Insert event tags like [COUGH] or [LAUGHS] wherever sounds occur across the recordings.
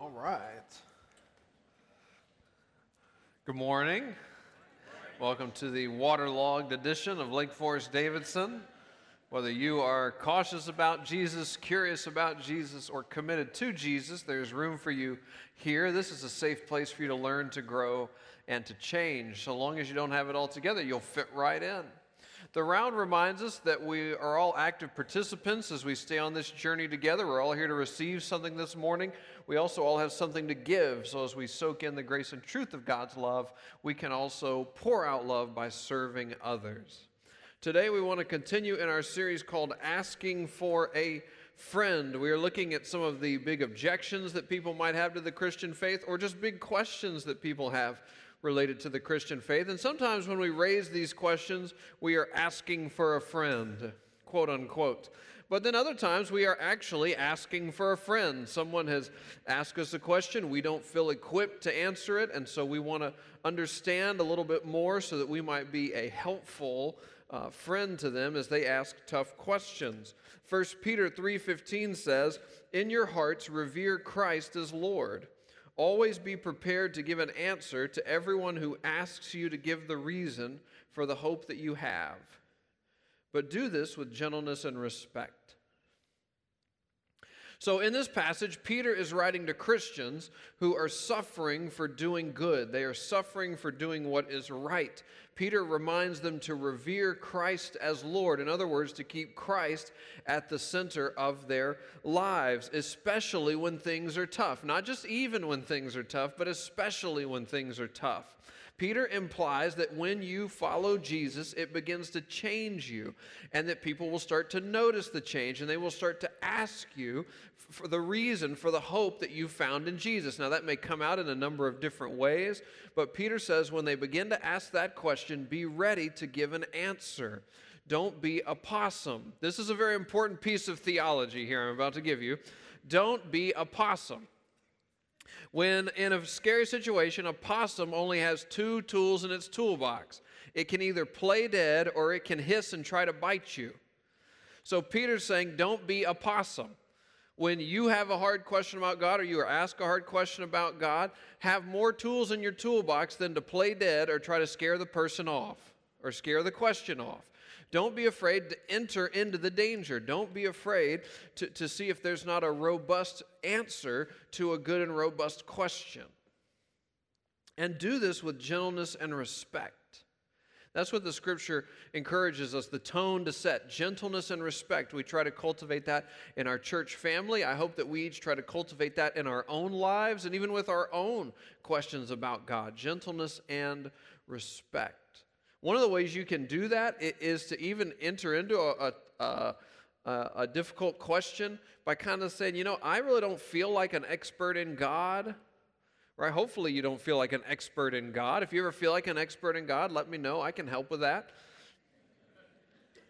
All right. Good morning. Welcome to the waterlogged edition of Lake Forest Davidson. Whether you are cautious about Jesus, curious about Jesus, or committed to Jesus, there's room for you here. This is a safe place for you to learn, to grow, and to change. So long as you don't have it all together, you'll fit right in. The round reminds us that we are all active participants as we stay on this journey together. We're all here to receive something this morning. We also all have something to give. So as we soak in the grace and truth of God's love, we can also pour out love by serving others. Today, we want to continue in our series called Asking for a Friend. We are looking at some of the big objections that people might have to the Christian faith or just big questions that people have related to the Christian faith. And sometimes when we raise these questions, we are asking for a friend, quote unquote. But then other times we are actually asking for a friend. Someone has asked us a question, we don't feel equipped to answer it, and so we want to understand a little bit more so that we might be a helpful uh, friend to them as they ask tough questions. 1 Peter 3:15 says, "In your hearts revere Christ as Lord." Always be prepared to give an answer to everyone who asks you to give the reason for the hope that you have. But do this with gentleness and respect. So, in this passage, Peter is writing to Christians who are suffering for doing good. They are suffering for doing what is right. Peter reminds them to revere Christ as Lord. In other words, to keep Christ at the center of their lives, especially when things are tough. Not just even when things are tough, but especially when things are tough. Peter implies that when you follow Jesus, it begins to change you, and that people will start to notice the change and they will start to ask you for the reason for the hope that you found in Jesus. Now, that may come out in a number of different ways, but Peter says when they begin to ask that question, be ready to give an answer. Don't be a possum. This is a very important piece of theology here I'm about to give you. Don't be a possum. When in a scary situation, a possum only has two tools in its toolbox it can either play dead or it can hiss and try to bite you. So Peter's saying, don't be a possum. When you have a hard question about God or you are asked a hard question about God, have more tools in your toolbox than to play dead or try to scare the person off or scare the question off. Don't be afraid to enter into the danger. Don't be afraid to, to see if there's not a robust answer to a good and robust question. And do this with gentleness and respect. That's what the scripture encourages us the tone to set gentleness and respect. We try to cultivate that in our church family. I hope that we each try to cultivate that in our own lives and even with our own questions about God gentleness and respect. One of the ways you can do that is to even enter into a, a, a, a difficult question by kind of saying, you know, I really don't feel like an expert in God right? Hopefully, you don't feel like an expert in God. If you ever feel like an expert in God, let me know. I can help with that.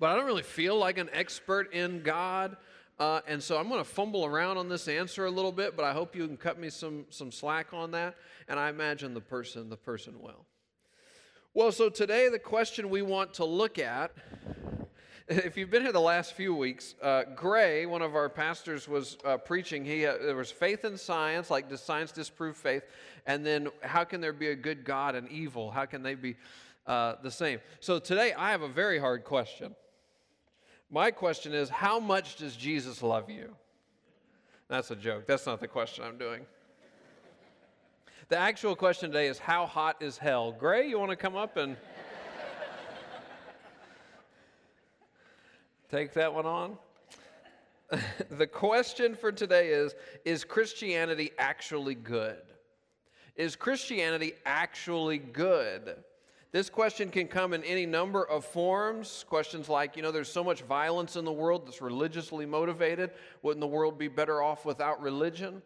But I don't really feel like an expert in God. Uh, and so I'm going to fumble around on this answer a little bit, but I hope you can cut me some, some slack on that. And I imagine the person, the person will. Well, so today the question we want to look at [LAUGHS] if you've been here the last few weeks, uh, Gray, one of our pastors, was uh, preaching. He uh, there was faith in science, like does science disprove faith? And then how can there be a good God and evil? How can they be uh, the same? So today I have a very hard question. My question is, how much does Jesus love you? That's a joke. That's not the question I'm doing. The actual question today is, how hot is hell? Gray, you want to come up and. Take that one on. [LAUGHS] the question for today is Is Christianity actually good? Is Christianity actually good? This question can come in any number of forms. Questions like, you know, there's so much violence in the world that's religiously motivated. Wouldn't the world be better off without religion?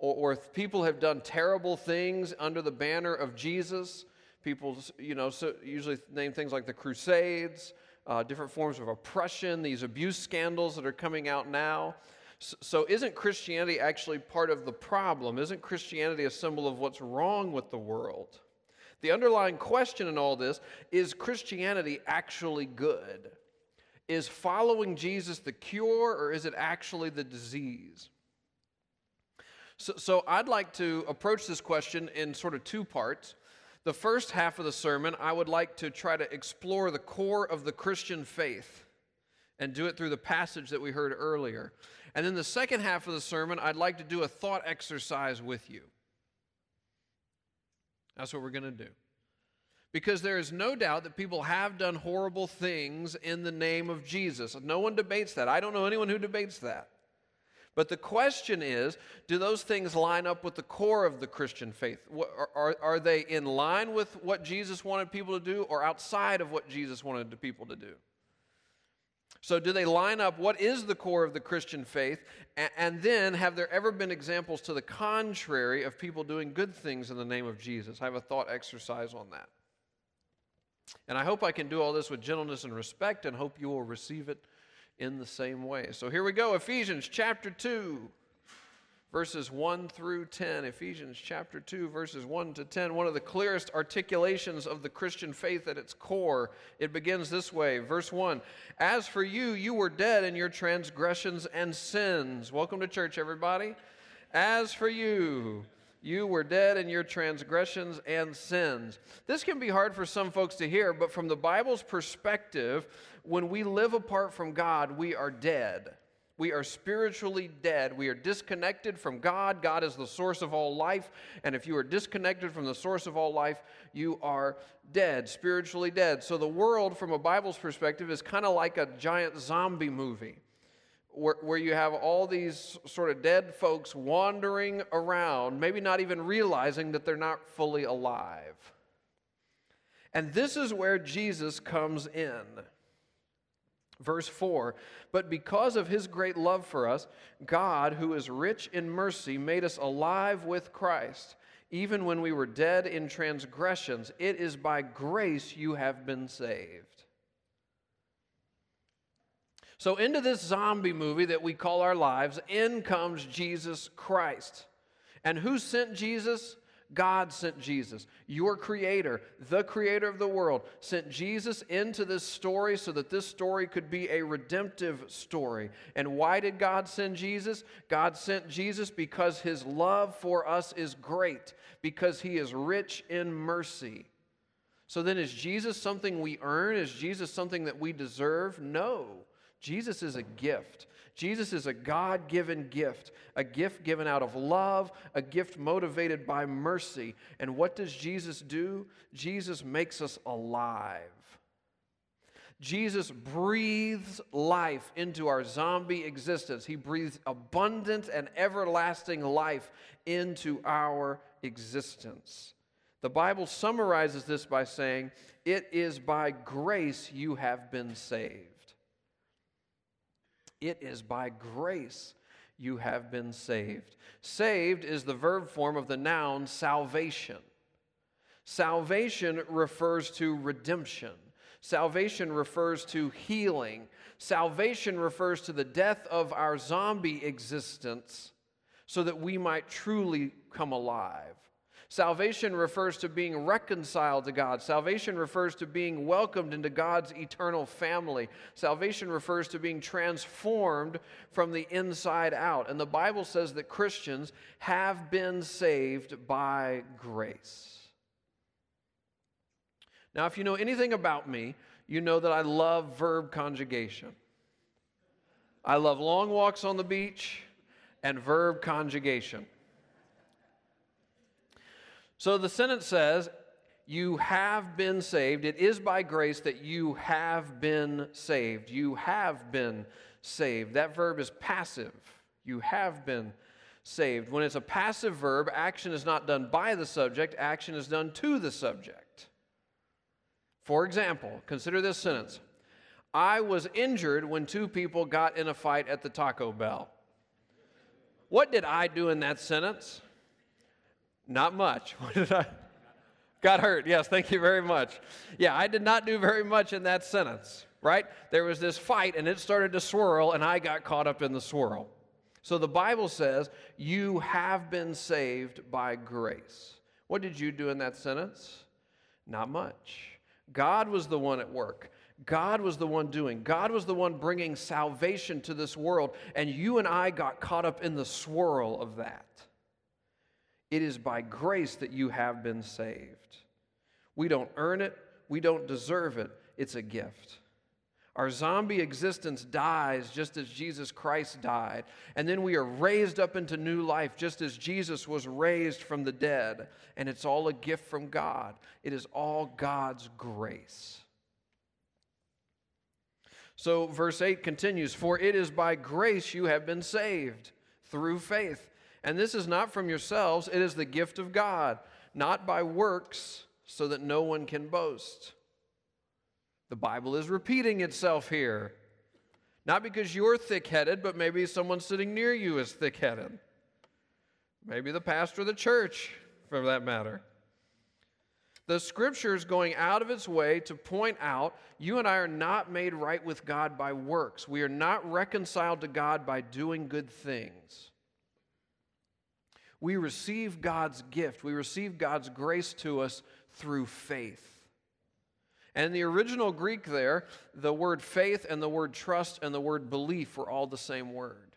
Or, or if people have done terrible things under the banner of Jesus, people, you know, so usually name things like the Crusades uh, different forms of oppression, these abuse scandals that are coming out now. So, so, isn't Christianity actually part of the problem? Isn't Christianity a symbol of what's wrong with the world? The underlying question in all this is Christianity actually good? Is following Jesus the cure or is it actually the disease? So, so I'd like to approach this question in sort of two parts. The first half of the sermon, I would like to try to explore the core of the Christian faith and do it through the passage that we heard earlier. And then the second half of the sermon, I'd like to do a thought exercise with you. That's what we're going to do. Because there is no doubt that people have done horrible things in the name of Jesus. No one debates that. I don't know anyone who debates that. But the question is do those things line up with the core of the Christian faith? Are, are, are, they in line with what Jesus wanted people to do or outside of what Jesus wanted people to do? So, do they line up what is the core of the Christian faith? And then, have there ever been examples to the contrary of people doing good things in the name of Jesus? I have a thought exercise on that. And I hope I can do all this with gentleness and respect and hope you will receive it in the same way. So here we go Ephesians chapter 2, verses 1 through 10. Ephesians chapter 2, verses 1 to 10. One of the clearest articulations of the Christian faith at its core. It begins this way Verse 1 As for you, you were dead in your transgressions and sins. Welcome to church, everybody. As for you, you were dead in your transgressions and sins. This can be hard for some folks to hear, but from the Bible's perspective, when we live apart from God, we are dead. We are spiritually dead. We are disconnected from God. God is the source of all life. And if you are disconnected from the source of all life, you are dead, spiritually dead. So the world, from a Bible's perspective, is kind of like a giant zombie movie where, where you have all these sort of dead folks wandering around, maybe not even realizing that they're not fully alive. And this is where Jesus comes in. Verse 4 But because of his great love for us, God, who is rich in mercy, made us alive with Christ, even when we were dead in transgressions. It is by grace you have been saved. So, into this zombie movie that we call our lives, in comes Jesus Christ. And who sent Jesus? God sent Jesus, your creator, the creator of the world, sent Jesus into this story so that this story could be a redemptive story. And why did God send Jesus? God sent Jesus because his love for us is great, because he is rich in mercy. So then, is Jesus something we earn? Is Jesus something that we deserve? No. Jesus is a gift. Jesus is a God given gift, a gift given out of love, a gift motivated by mercy. And what does Jesus do? Jesus makes us alive. Jesus breathes life into our zombie existence. He breathes abundant and everlasting life into our existence. The Bible summarizes this by saying, It is by grace you have been saved. It is by grace you have been saved. Saved is the verb form of the noun salvation. Salvation refers to redemption. Salvation refers to healing. Salvation refers to the death of our zombie existence so that we might truly come alive. Salvation refers to being reconciled to God. Salvation refers to being welcomed into God's eternal family. Salvation refers to being transformed from the inside out. And the Bible says that Christians have been saved by grace. Now, if you know anything about me, you know that I love verb conjugation. I love long walks on the beach and verb conjugation. So the sentence says, You have been saved. It is by grace that you have been saved. You have been saved. That verb is passive. You have been saved. When it's a passive verb, action is not done by the subject, action is done to the subject. For example, consider this sentence I was injured when two people got in a fight at the Taco Bell. What did I do in that sentence? Not much. [LAUGHS] What did I? Got hurt. Yes, thank you very much. Yeah, I did not do very much in that sentence, right? There was this fight and it started to swirl and I got caught up in the swirl. So the Bible says, You have been saved by grace. What did you do in that sentence? Not much. God was the one at work. God was the one doing. God was the one bringing salvation to this world. And you and I got caught up in the swirl of that. It is by grace that you have been saved. We don't earn it, we don't deserve it. It's a gift. Our zombie existence dies just as Jesus Christ died. And then we are raised up into new life just as Jesus was raised from the dead. And it's all a gift from God, it is all God's grace. So, verse 8 continues For it is by grace you have been saved through faith. And this is not from yourselves, it is the gift of God, not by works, so that no one can boast. The Bible is repeating itself here. Not because you're thick headed, but maybe someone sitting near you is thick headed. Maybe the pastor of the church, for that matter. The scripture is going out of its way to point out you and I are not made right with God by works. We are not reconciled to God by doing good things. We receive God's gift, we receive God's grace to us through faith. And in the original Greek, there, the word faith and the word trust and the word belief were all the same word.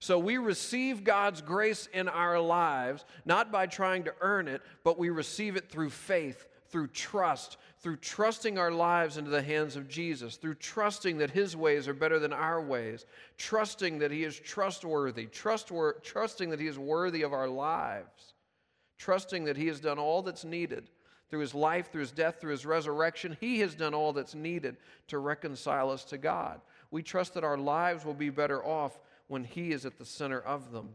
So we receive God's grace in our lives, not by trying to earn it, but we receive it through faith, through trust, through trusting our lives into the hands of Jesus, through trusting that His ways are better than our ways, trusting that He is trustworthy, trustwor- trusting that He is worthy of our lives, trusting that He has done all that's needed through his life, through his death, through his resurrection, he has done all that's needed to reconcile us to God. We trust that our lives will be better off when he is at the center of them.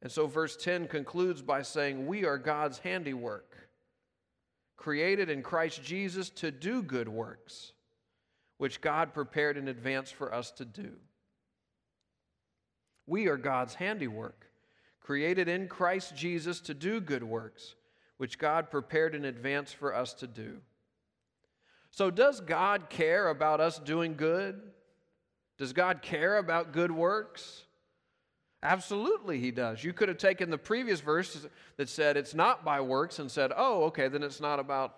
And so, verse 10 concludes by saying, We are God's handiwork, created in Christ Jesus to do good works, which God prepared in advance for us to do. We are God's handiwork, created in Christ Jesus to do good works which God prepared in advance for us to do. So, does God care about us doing good? Does God care about good works? Absolutely, He does. You could have taken the previous verse that said it's not by works and said, oh, okay, then it's not about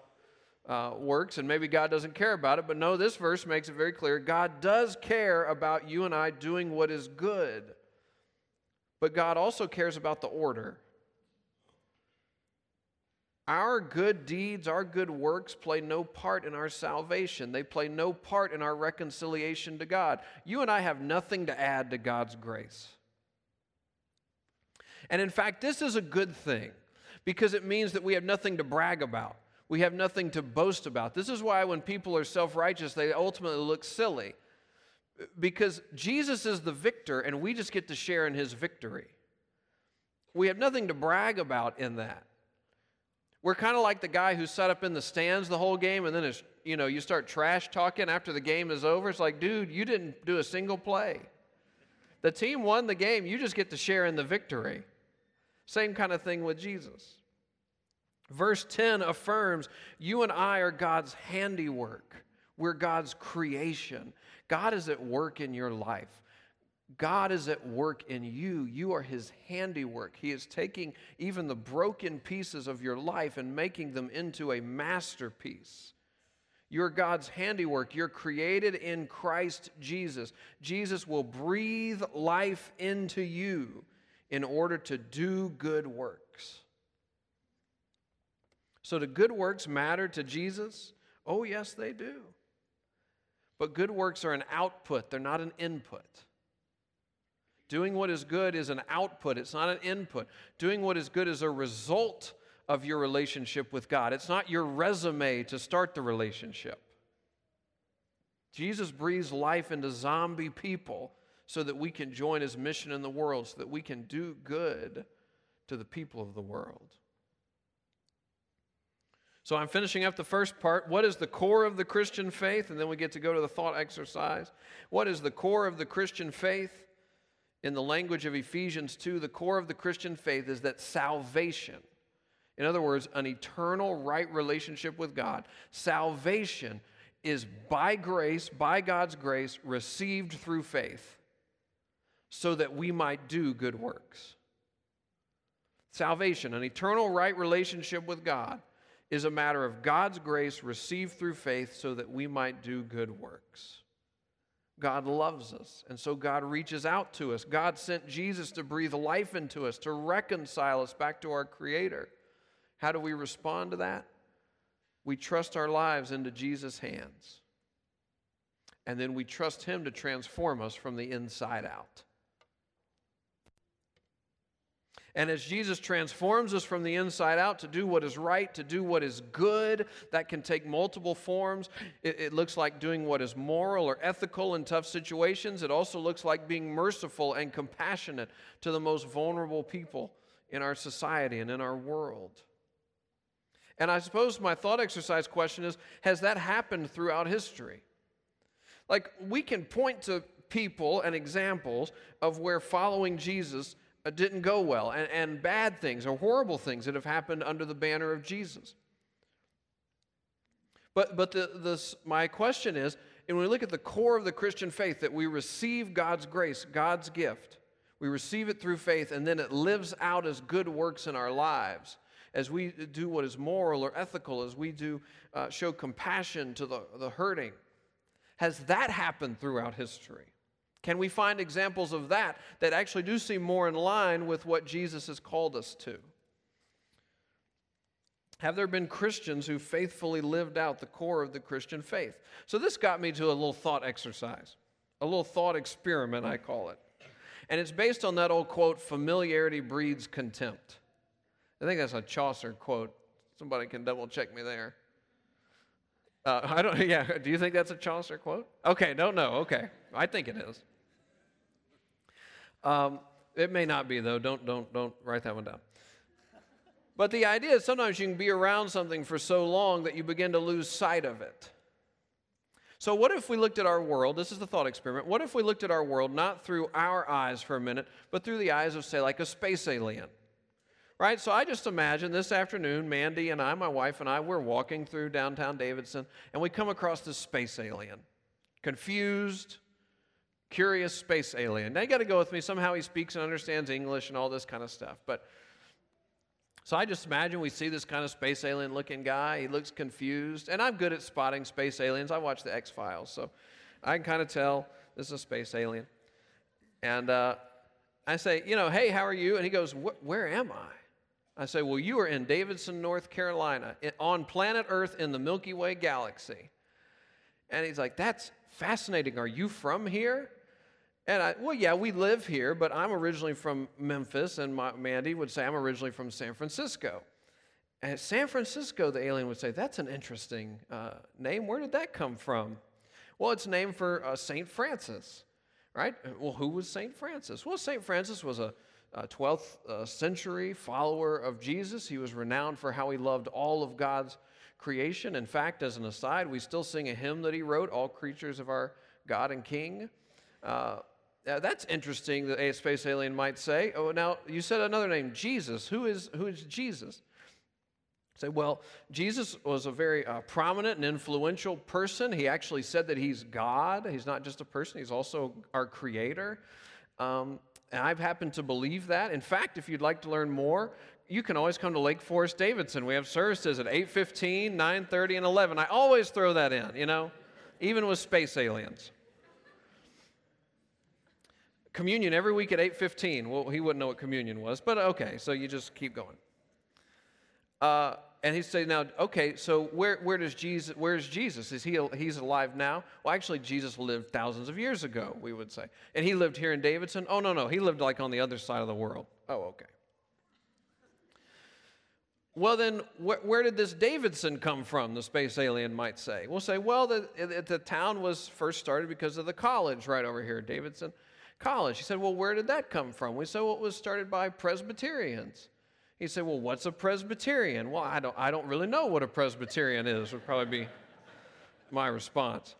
uh, works, and maybe God doesn't care about it. But no, this verse makes it very clear God does care about you and I doing what is good. But God also cares about the order. Our good deeds, our good works play no part in our salvation. They play no part in our reconciliation to God. You and I have nothing to add to God's grace. And in fact, this is a good thing because it means that we have nothing to brag about. We have nothing to boast about. This is why when people are self righteous, they ultimately look silly because Jesus is the victor and we just get to share in his victory. We have nothing to brag about in that. We're kind of like the guy who sat up in the stands the whole game and then you know, you start trash talking after the game is over. It's like, dude, you didn't do a single play. The team won the game, you just get to share in the victory. Same kind of thing with Jesus. Verse 10 affirms you and I are God's handiwork. We're God's creation. God is at work in your life. God is at work in you. You are his handiwork. He is taking even the broken pieces of your life and making them into a masterpiece. You're God's handiwork. You're created in Christ Jesus. Jesus will breathe life into you in order to do good works. So, do good works matter to Jesus? Oh, yes, they do. But good works are an output, they're not an input. Doing what is good is an output, it's not an input. Doing what is good is a result of your relationship with God. It's not your resume to start the relationship. Jesus breathes life into zombie people so that we can join his mission in the world, so that we can do good to the people of the world. So I'm finishing up the first part. What is the core of the Christian faith? And then we get to go to the thought exercise. What is the core of the Christian faith? in the language of Ephesians 2, the core of the Christian faith is that salvation, in other words, an eternal right relationship with God, salvation is by grace, by God's grace, received through faith so that we might do good works. Salvation, an eternal right relationship with God, is a matter of God's grace received through faith so that we might do good works. God loves us. And so God reaches out to us. God sent Jesus to breathe life into us, to reconcile us back to our Creator. How do we respond to that? We trust our lives into Jesus' hands. And then we trust Him to transform us from the inside out. And as Jesus transforms us from the inside out to do what is right, to do what is good, that can take multiple forms. It, it, looks like doing what is moral or ethical in tough situations. It also looks like being merciful and compassionate to the most vulnerable people in our society and in our world. And I suppose my thought exercise question is Has that happened throughout history? Like, we can point to people and examples of where following Jesus didn't go well, and, and bad things or horrible things that have happened under the banner of Jesus. But, but the, this, my question is, and when we look at the core of the Christian faith, that we receive God's grace, God's gift, we receive it through faith, and then it lives out as good works in our lives. As we do what is moral or ethical, as we do uh, show compassion to the, the hurting. Has that happened throughout history? Can we find examples of that that actually do seem more in line with what Jesus has called us to? Have there been Christians who faithfully lived out the core of the Christian faith? So, this got me to a little thought exercise, a little thought experiment, I call it. And it's based on that old quote familiarity breeds contempt. I think that's a Chaucer quote. Somebody can double check me there. Uh, I don't, [LAUGHS] yeah, do you think that's a Chaucer quote? Okay, don't know. Okay, I think it is. Um, it may not be though. Don't don't don't write that one down. But the idea is sometimes you can be around something for so long that you begin to lose sight of it. So, what if we looked at our world? This is the thought experiment. What if we looked at our world not through our eyes for a minute, but through the eyes of, say, like a space alien? Right? So, I just imagine this afternoon, Mandy and I, my wife and I, we're walking through downtown Davidson, and we come across this space alien. Confused, curious space alien. Now you got to go with me. Somehow he speaks and understands English and all this kind of stuff. But so I just imagine we see this kind of space alien looking guy. He looks confused. And I'm good at spotting space aliens. I watch the X Files. So I can kind of tell this is a space alien. And uh, I say, you know, hey, how are you? And he goes, where am I? I say, well, you are in Davidson, North Carolina, on planet Earth in the Milky Way galaxy. And he's like, that's fascinating. Are you from here? And I, well, yeah, we live here, but I'm originally from Memphis, and my, Mandy would say I'm originally from San Francisco. And San Francisco, the alien would say, that's an interesting uh, name. Where did that come from? Well, it's named for uh, St. Francis, right? Well, who was St. Francis? Well, St. Francis was a, a 12th uh, century follower of Jesus. He was renowned for how he loved all of God's creation. In fact, as an aside, we still sing a hymn that he wrote, All Creatures of Our God and King. Uh, that's interesting the space alien might say. Oh, now you said another name, Jesus. Who is, who is Jesus? Say, well, Jesus was a very uh, prominent and influential person. He actually said that he's God. He's not just a person, he's also our creator. Um, and I've happened to believe that. In fact, if you'd like to learn more, you can always come to Lake Forest Davidson. We have services at 8:15, 9:30 and 11. I always throw that in, you know, even with space aliens. Communion every week at 8:15. Well, he wouldn't know what communion was, but okay, so you just keep going. Uh, and he'd say, now, okay, so where, where does Jesus, where's Jesus? Is he, he's alive now? Well, actually, Jesus lived thousands of years ago, we would say. And he lived here in Davidson? Oh, no, no, he lived like on the other side of the world. Oh, okay. Well, then, wh- where did this Davidson come from? The space alien might say. We'll say, well, the, the town was first started because of the college right over here, Davidson College. He said, well, where did that come from? We said, well, it was started by Presbyterians. He said, well, what's a Presbyterian? Well, I don't, I don't really know what a Presbyterian is, would probably be my response.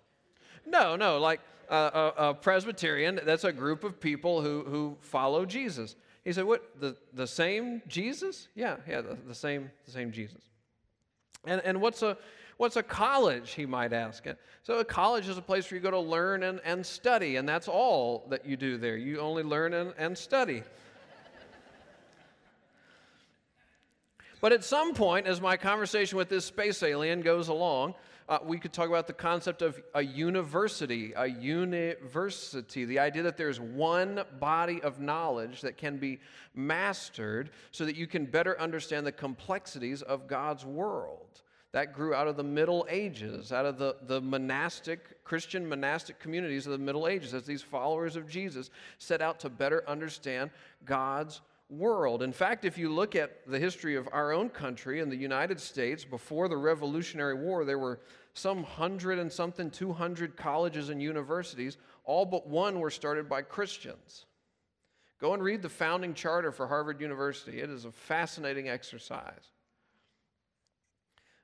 No, no, like uh, a, a Presbyterian, that's a group of people who, who follow Jesus. He said, What? The, the same Jesus? Yeah, yeah, the, the same, the same Jesus. And, and what's, a, what's a college, he might ask. It. So, a college is a place where you go to learn and, and study, and that's all that you do there. You only learn and, and study. But at some point, as my conversation with this space alien goes along, uh, we could talk about the concept of a university, a university, the idea that there's one body of knowledge that can be mastered so that you can better understand the complexities of God's world. That grew out of the Middle Ages, out of the, the monastic, Christian monastic communities of the Middle Ages, as these followers of Jesus set out to better understand God's world. In fact, if you look at the history of our own country in the United States, before the Revolutionary War, there were some hundred and something, 200 colleges and universities. All but one were started by Christians. Go and read the founding charter for Harvard University. It is a fascinating exercise.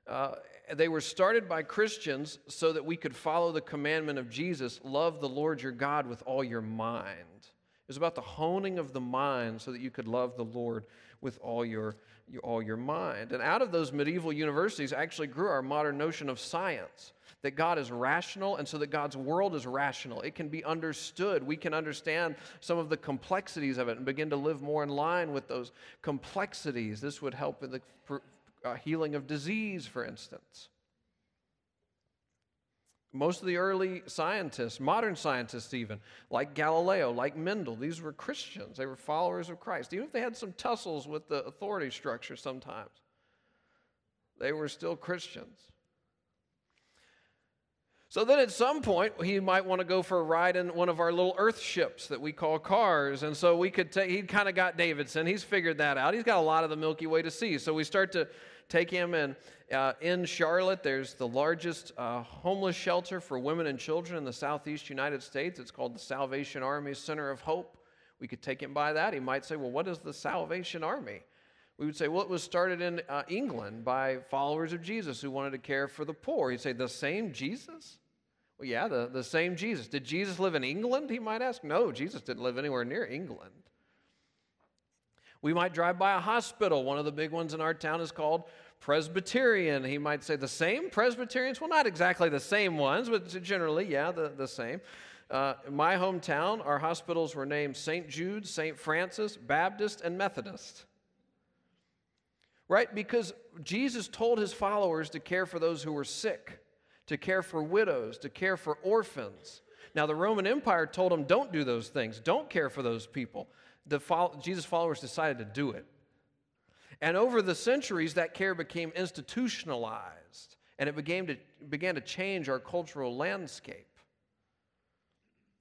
Uh, they were started by Christians so that we could follow the commandment of Jesus love the Lord your God with all your mind. It was about the honing of the mind so that you could love the Lord with all your, your, all your mind. And out of those medieval universities actually grew our modern notion of science that God is rational and so that God's world is rational. It can be understood. We can understand some of the complexities of it and begin to live more in line with those complexities. This would help in the uh, healing of disease, for instance. Most of the early scientists, modern scientists even, like Galileo, like Mendel, these were Christians. They were followers of Christ. Even if they had some tussles with the authority structure sometimes, they were still Christians. So then at some point, he might want to go for a ride in one of our little earth ships that we call cars. And so we could take, he kind of got Davidson. He's figured that out. He's got a lot of the Milky Way to see. So we start to take him and uh, in Charlotte, there's the largest uh, homeless shelter for women and children in the southeast United States. It's called the Salvation Army Center of Hope. We could take him by that. He might say, Well, what is the Salvation Army? We would say, Well, it was started in uh, England by followers of Jesus who wanted to care for the poor. He'd say, The same Jesus? Well, yeah, the, the same Jesus. Did Jesus live in England? He might ask. No, Jesus didn't live anywhere near England. We might drive by a hospital. One of the big ones in our town is called Presbyterian. He might say the same Presbyterians? Well, not exactly the same ones, but generally, yeah, the, the same. Uh, in my hometown, our hospitals were named St. Jude, St. Francis, Baptist, and Methodist. Right? Because Jesus told his followers to care for those who were sick, to care for widows, to care for orphans. Now, the Roman Empire told them, don't do those things, don't care for those people. The Jesus' followers decided to do it. And over the centuries, that care became institutionalized and it began to, began to change our cultural landscape.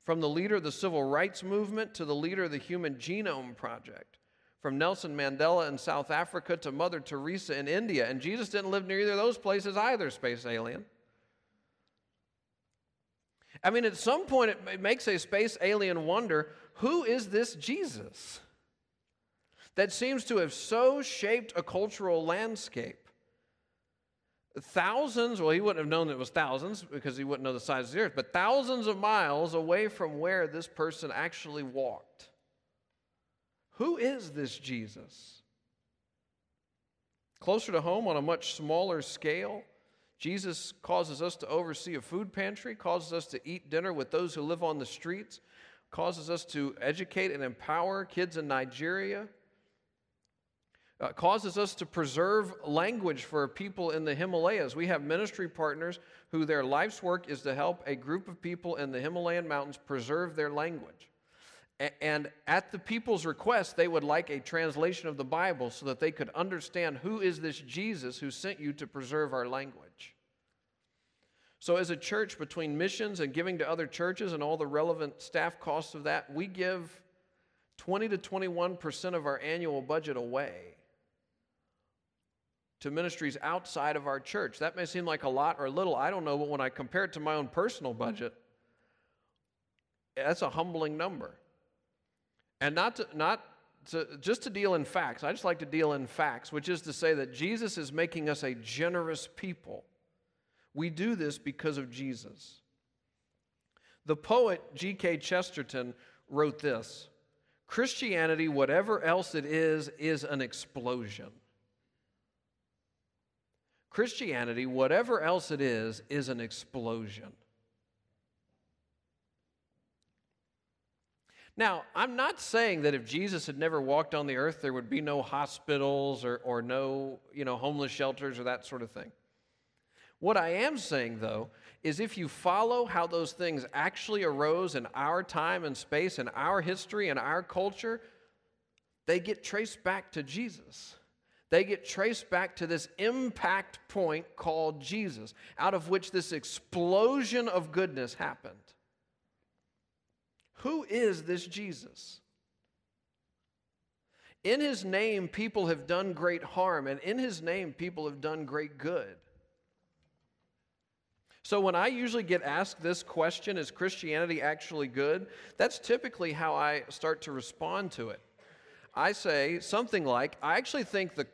From the leader of the civil rights movement to the leader of the Human Genome Project, from Nelson Mandela in South Africa to Mother Teresa in India. And Jesus didn't live near either of those places either, space alien. I mean, at some point, it makes a space alien wonder who is this Jesus? that seems to have so shaped a cultural landscape. Thousands, well, he wouldn't have known it was thousands because he wouldn't know the size of the earth, but thousands of miles away from where this person actually walked. Who is this Jesus? Closer to home, on a much smaller scale, Jesus causes us to oversee a food pantry, causes us to eat dinner with those who live on the streets, causes us to educate and empower kids in Nigeria, uh, causes us to preserve language for people in the Himalayas. We have ministry partners who their life's work is to help a group of people in the Himalayan mountains preserve their language. And at the people's request, they would like a translation of the Bible so that they could understand who is this Jesus who sent you to preserve our language. So, as a church, between missions and giving to other churches and all the relevant staff costs of that, we give 20 to 21% of our annual budget away to ministries outside of our church. That may seem like a lot or a little, I don't know, but when I compare it to my own personal budget, that's a humbling number. And not to, not to, just to deal in facts, I just like to deal in facts, which is to say that Jesus is making us a generous people. We do this because of Jesus. The poet G.K. Chesterton wrote this Christianity, whatever else it is, is an explosion. Christianity, whatever else it is, is an explosion. Now, I'm not saying that if Jesus had never walked on the earth, there would be no hospitals or, or no you know, homeless shelters or that sort of thing. What I am saying, though, is if you follow how those things actually arose in our time and space, in our history, in our culture, they get traced back to Jesus. They get traced back to this impact point called Jesus, out of which this explosion of goodness happened. Who is this Jesus? In his name, people have done great harm, and in his name, people have done great good. So, when I usually get asked this question, is Christianity actually good? That's typically how I start to respond to it. I say something like, I actually think the,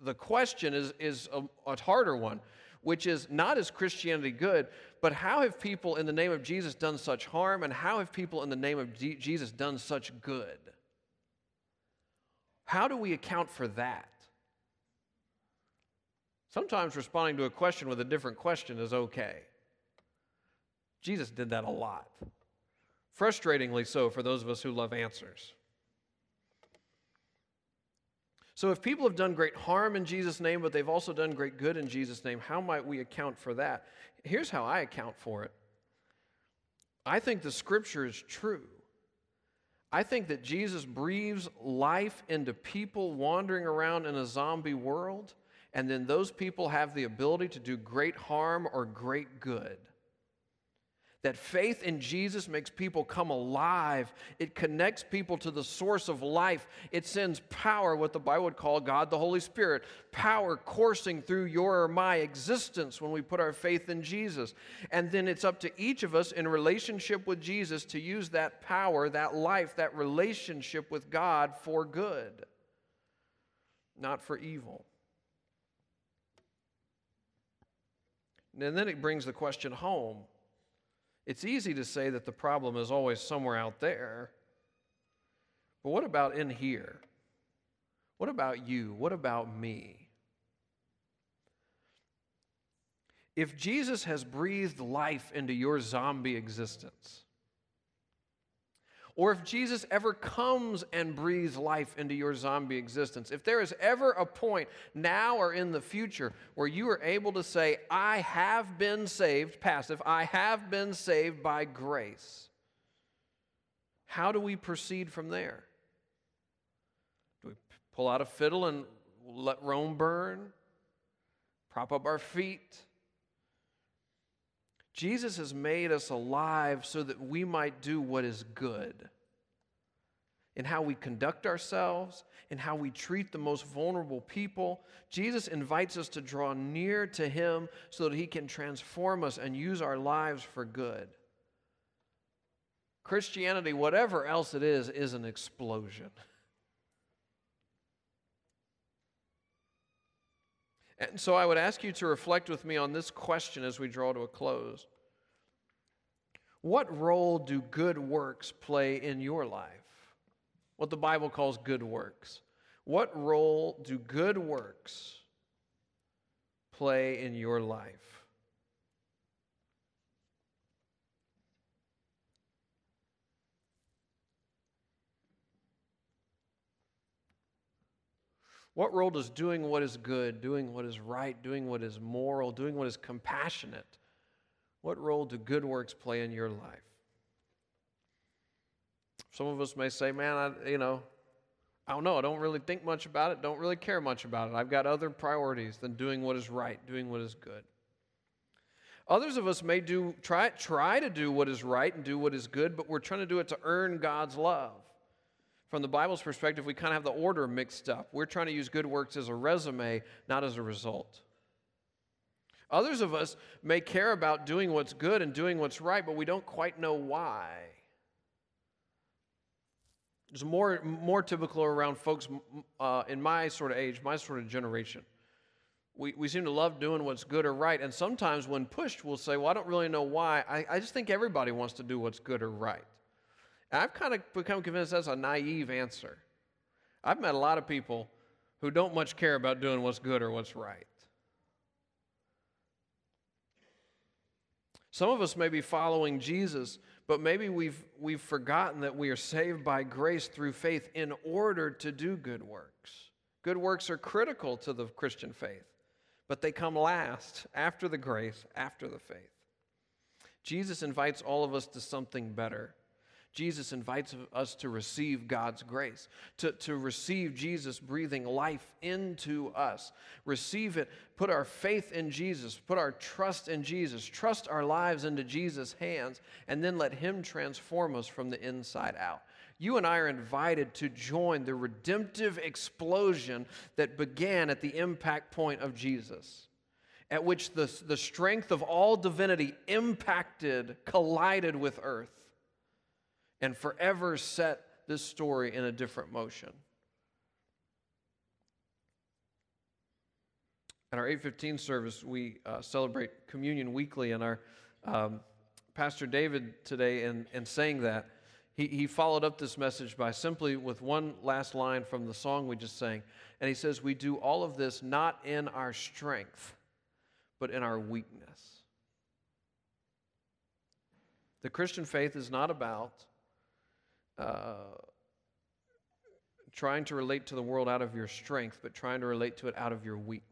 the question is, is a, a harder one, which is not is Christianity good, but how have people in the name of Jesus done such harm, and how have people in the name of D- Jesus done such good? How do we account for that? Sometimes responding to a question with a different question is okay. Jesus did that a lot. Frustratingly so for those of us who love answers. So, if people have done great harm in Jesus' name, but they've also done great good in Jesus' name, how might we account for that? Here's how I account for it I think the scripture is true. I think that Jesus breathes life into people wandering around in a zombie world, and then those people have the ability to do great harm or great good that faith in Jesus makes people come alive. It connects people to the source of life. It sends power, what the Bible would call God the Holy Spirit, power coursing through your or my existence when we put our faith in Jesus. And then it's up to each of us in relationship with Jesus to use that power, that life, that relationship with God for good, not for evil. And then it brings the question home it's easy to say that the problem is always somewhere out there. But what about in here? What about you? What about me? If Jesus has breathed life into your zombie existence, or if Jesus ever comes and breathes life into your zombie existence, if there is ever a point now or in the future where you are able to say, I have been saved, passive, I have been saved by grace, how do we proceed from there? Do we pull out a fiddle and let Rome burn? Prop up our feet? Jesus has made us alive so that we might do what is good in how we conduct ourselves, in how we treat the most vulnerable people. Jesus invites us to draw near to Him so that He can transform us and use our lives for good. Christianity, whatever else it is, is an explosion. [LAUGHS] And so I would ask you to reflect with me on this question as we draw to a close. What role do good works play in your life? What the Bible calls good works. What role do good works play in your life? What role does doing what is good, doing what is right, doing what is moral, doing what is compassionate, what role do good works play in your life? Some of us may say, man, I, you know, I don't know. I don't really think much about it, don't really care much about it. I've got other priorities than doing what is right, doing what is good. Others of us may do try try to do what is right and do what is good, but we're trying to do it to earn God's love from the Bible's perspective, we kind of have the order mixed up. We're trying to use good works as a resume, not as a result. Others of us may care about doing what's good and doing what's right, but we don't quite know why. It's more, more typical around folks uh, in my sort of age, my sort of generation. We, we seem to love doing what's good or right, and sometimes when pushed, we'll say, Well, I don't really know why. I, I just think everybody wants to do what's good or right. I've kind of become convinced that's a naive answer. I've met a lot of people who don't much care about doing what's good or what's right. Some of us may be following Jesus, but maybe we've, we've forgotten that we are saved by grace through faith in order to do good works. Good works are critical to the Christian faith, but they come last, after the grace, after the faith. Jesus invites all of us to something better. Jesus invites us to receive God's grace, to, to receive Jesus breathing life into us. Receive it, put our faith in Jesus, put our trust in Jesus, trust our lives into Jesus' hands, and then let Him transform us from the inside out. You and I are invited to join the redemptive explosion that began at the impact point of Jesus at which the, the strength of all divinity impacted, collided with earth and forever set this story in a different motion. At our 815 service, we uh, celebrate communion weekly, and our um, Pastor David today, in, in saying that, he, he followed up this message by simply with one last line from the song we just sang. And he says, We do all of this not in our strength, but in our weakness. The Christian faith is not about uh, trying to relate to the world out of your strength, but trying to relate to it out of your weakness.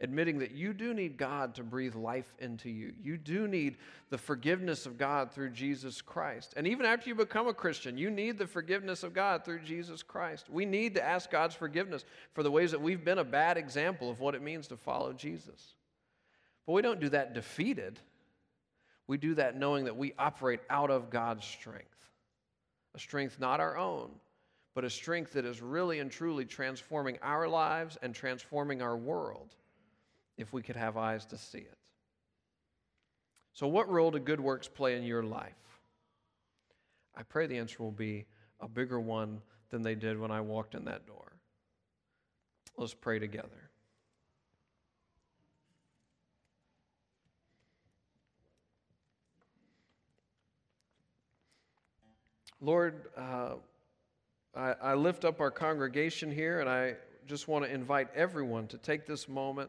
Admitting that you do need God to breathe life into you. You do need the forgiveness of God through Jesus Christ. And even after you become a Christian, you need the forgiveness of God through Jesus Christ. We need to ask God's forgiveness for the ways that we've been a bad example of what it means to follow Jesus. But we don't do that defeated. We do that knowing that we operate out of God's strength a strength not our own, but a strength that is really and truly transforming our lives and transforming our world if we could have eyes to see it. So, what role do good works play in your life? I pray the answer will be a bigger one than they did when I walked in that door. Let's pray together. Lord, uh, I, I lift up our congregation here, and I just want to invite everyone to take this moment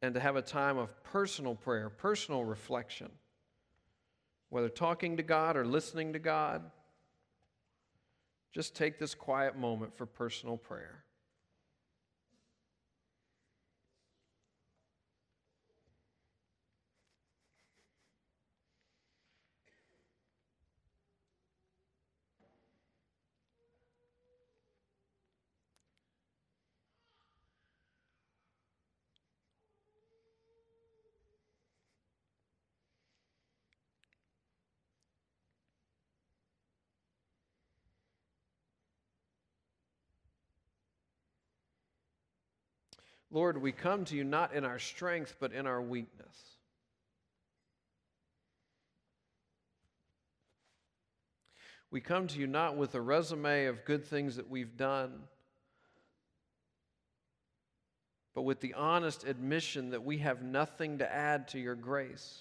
and to have a time of personal prayer, personal reflection, whether talking to God or listening to God. Just take this quiet moment for personal prayer. Lord, we come to you not in our strength, but in our weakness. We come to you not with a resume of good things that we've done, but with the honest admission that we have nothing to add to your grace.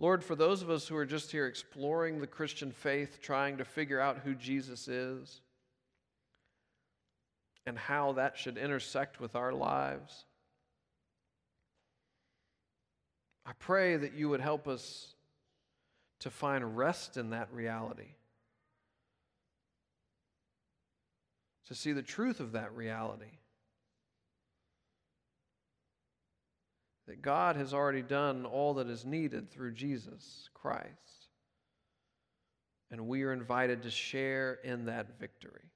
Lord, for those of us who are just here exploring the Christian faith, trying to figure out who Jesus is, and how that should intersect with our lives. I pray that you would help us to find rest in that reality, to see the truth of that reality. That God has already done all that is needed through Jesus Christ. And we are invited to share in that victory.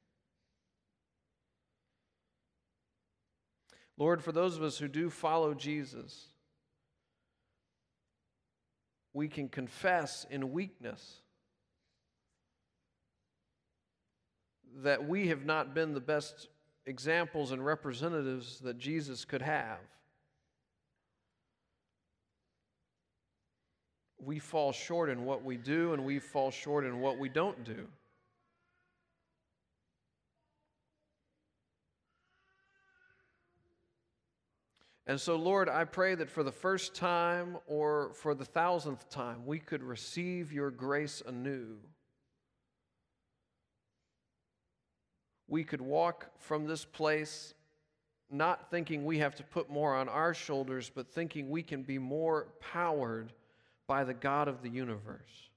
Lord, for those of us who do follow Jesus, we can confess in weakness that we have not been the best examples and representatives that Jesus could have. We fall short in what we do, and we fall short in what we don't do. And so, Lord, I pray that for the first time or for the thousandth time, we could receive your grace anew. We could walk from this place not thinking we have to put more on our shoulders, but thinking we can be more powered by the God of the universe.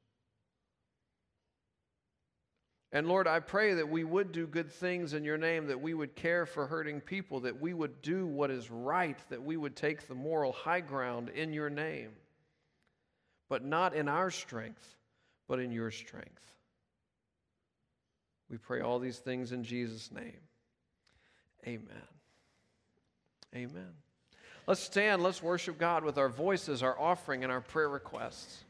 And Lord, I pray that we would do good things in your name, that we would care for hurting people, that we would do what is right, that we would take the moral high ground in your name, but not in our strength, but in your strength. We pray all these things in Jesus' name. Amen. Amen. Let's stand, let's worship God with our voices, our offering, and our prayer requests.